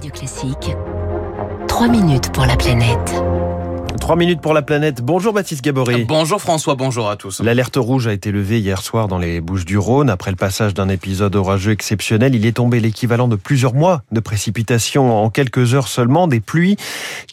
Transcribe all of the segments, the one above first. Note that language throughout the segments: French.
Radio Classique, 3 minutes pour la planète. 3 minutes pour la planète. Bonjour Baptiste Gabory. Bonjour François, bonjour à tous. L'alerte rouge a été levée hier soir dans les Bouches du Rhône. Après le passage d'un épisode orageux exceptionnel, il est tombé l'équivalent de plusieurs mois de précipitations en quelques heures seulement, des pluies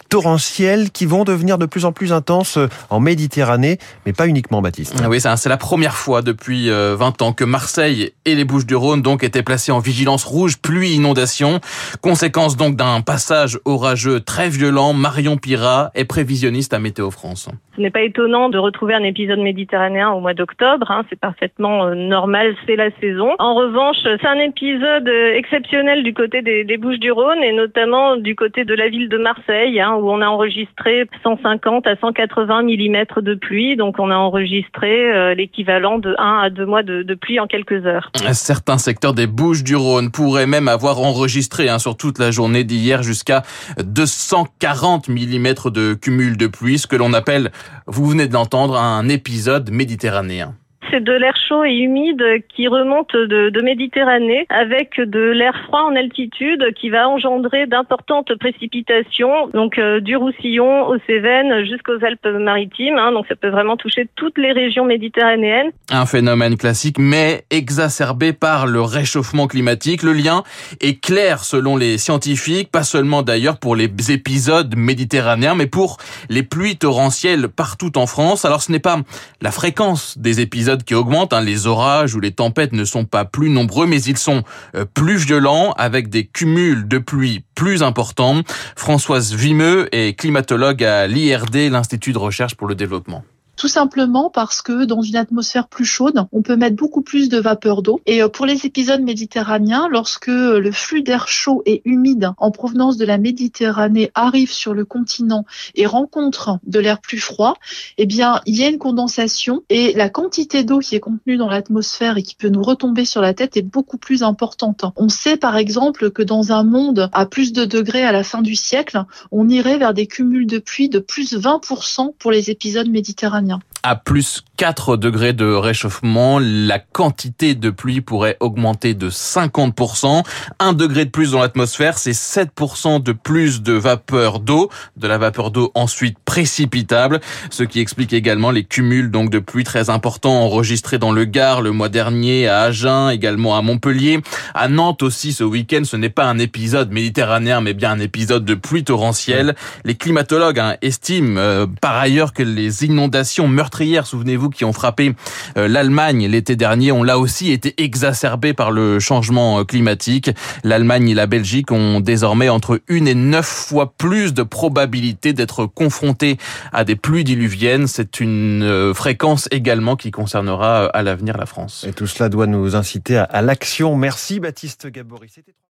torrentielles qui vont devenir de plus en plus intenses en Méditerranée, mais pas uniquement Baptiste. Oui, c'est la première fois depuis 20 euh, ans que Marseille et les Bouches du Rhône donc étaient placés en vigilance rouge pluie inondation. Conséquence donc d'un passage orageux très violent, Marion Pira est prévisionniste à Météo France. Ce n'est pas étonnant de retrouver un épisode méditerranéen au mois d'octobre, hein, c'est parfaitement euh, normal, c'est la saison. En revanche, c'est un épisode euh, exceptionnel du côté des, Bouches du Rhône et notamment du côté de la ville de Marseille, hein, où on a enregistré 150 à 180 mm de pluie, donc on a enregistré euh, l'équivalent de 1 à 2 mois de, pluie en quelques heures. Certains secteurs des Bouches du Rhône pourraient même avoir enregistré hein, sur toute la journée d'hier jusqu'à 240 mm de cumul de pluie, ce que l'on appelle vous venez de l'entendre, un épisode méditerranéen c'est de l'air chaud et humide qui remonte de, de Méditerranée avec de l'air froid en altitude qui va engendrer d'importantes précipitations, donc euh, du Roussillon aux Cévennes jusqu'aux Alpes-Maritimes. Hein, donc ça peut vraiment toucher toutes les régions méditerranéennes. Un phénomène classique, mais exacerbé par le réchauffement climatique. Le lien est clair selon les scientifiques, pas seulement d'ailleurs pour les épisodes méditerranéens, mais pour les pluies torrentielles partout en France. Alors ce n'est pas la fréquence des épisodes qui augmente. Hein. Les orages ou les tempêtes ne sont pas plus nombreux, mais ils sont euh, plus violents avec des cumuls de pluie plus importants. Françoise Vimeux est climatologue à l'IRD, l'Institut de recherche pour le développement. Tout simplement parce que dans une atmosphère plus chaude, on peut mettre beaucoup plus de vapeur d'eau. Et euh, pour les épisodes méditerranéens, lorsque le flux d'air chaud et humide en provenance de la Méditerranée arrive sur le continent et rencontre de l'air plus froid, eh bien, il y a une condensation et la quantité d'eau qui est contenue dans l'atmosphère et qui peut nous retomber sur la tête est beaucoup plus importante. On sait par exemple que dans un monde à plus de degrés à la fin du siècle, on irait vers des cumuls de pluie de plus 20% pour les épisodes méditerranéens. À plus 4 degrés de réchauffement, la quantité de pluie pourrait augmenter de 50%. 1 degré de plus dans l'atmosphère, c'est 7% de plus de vapeur d'eau, de la vapeur d'eau ensuite précipitable, ce qui explique également les cumuls donc de pluie très importants enregistrés dans le Gard le mois dernier, à Agen, également à Montpellier, à Nantes aussi ce week-end. Ce n'est pas un épisode méditerranéen, mais bien un épisode de pluie torrentielle. Les climatologues hein, estiment euh, par ailleurs que les inondations meurtrières, souvenez-vous, qui ont frappé euh, l'Allemagne l'été dernier, ont là aussi été exacerbées par le changement euh, climatique. L'Allemagne et la Belgique ont désormais entre une et neuf fois plus de probabilité d'être confrontés à des pluies diluviennes. C'est une euh, fréquence également qui concernera à l'avenir la France. Et tout cela doit nous inciter à, l'action. Merci Baptiste Gabory.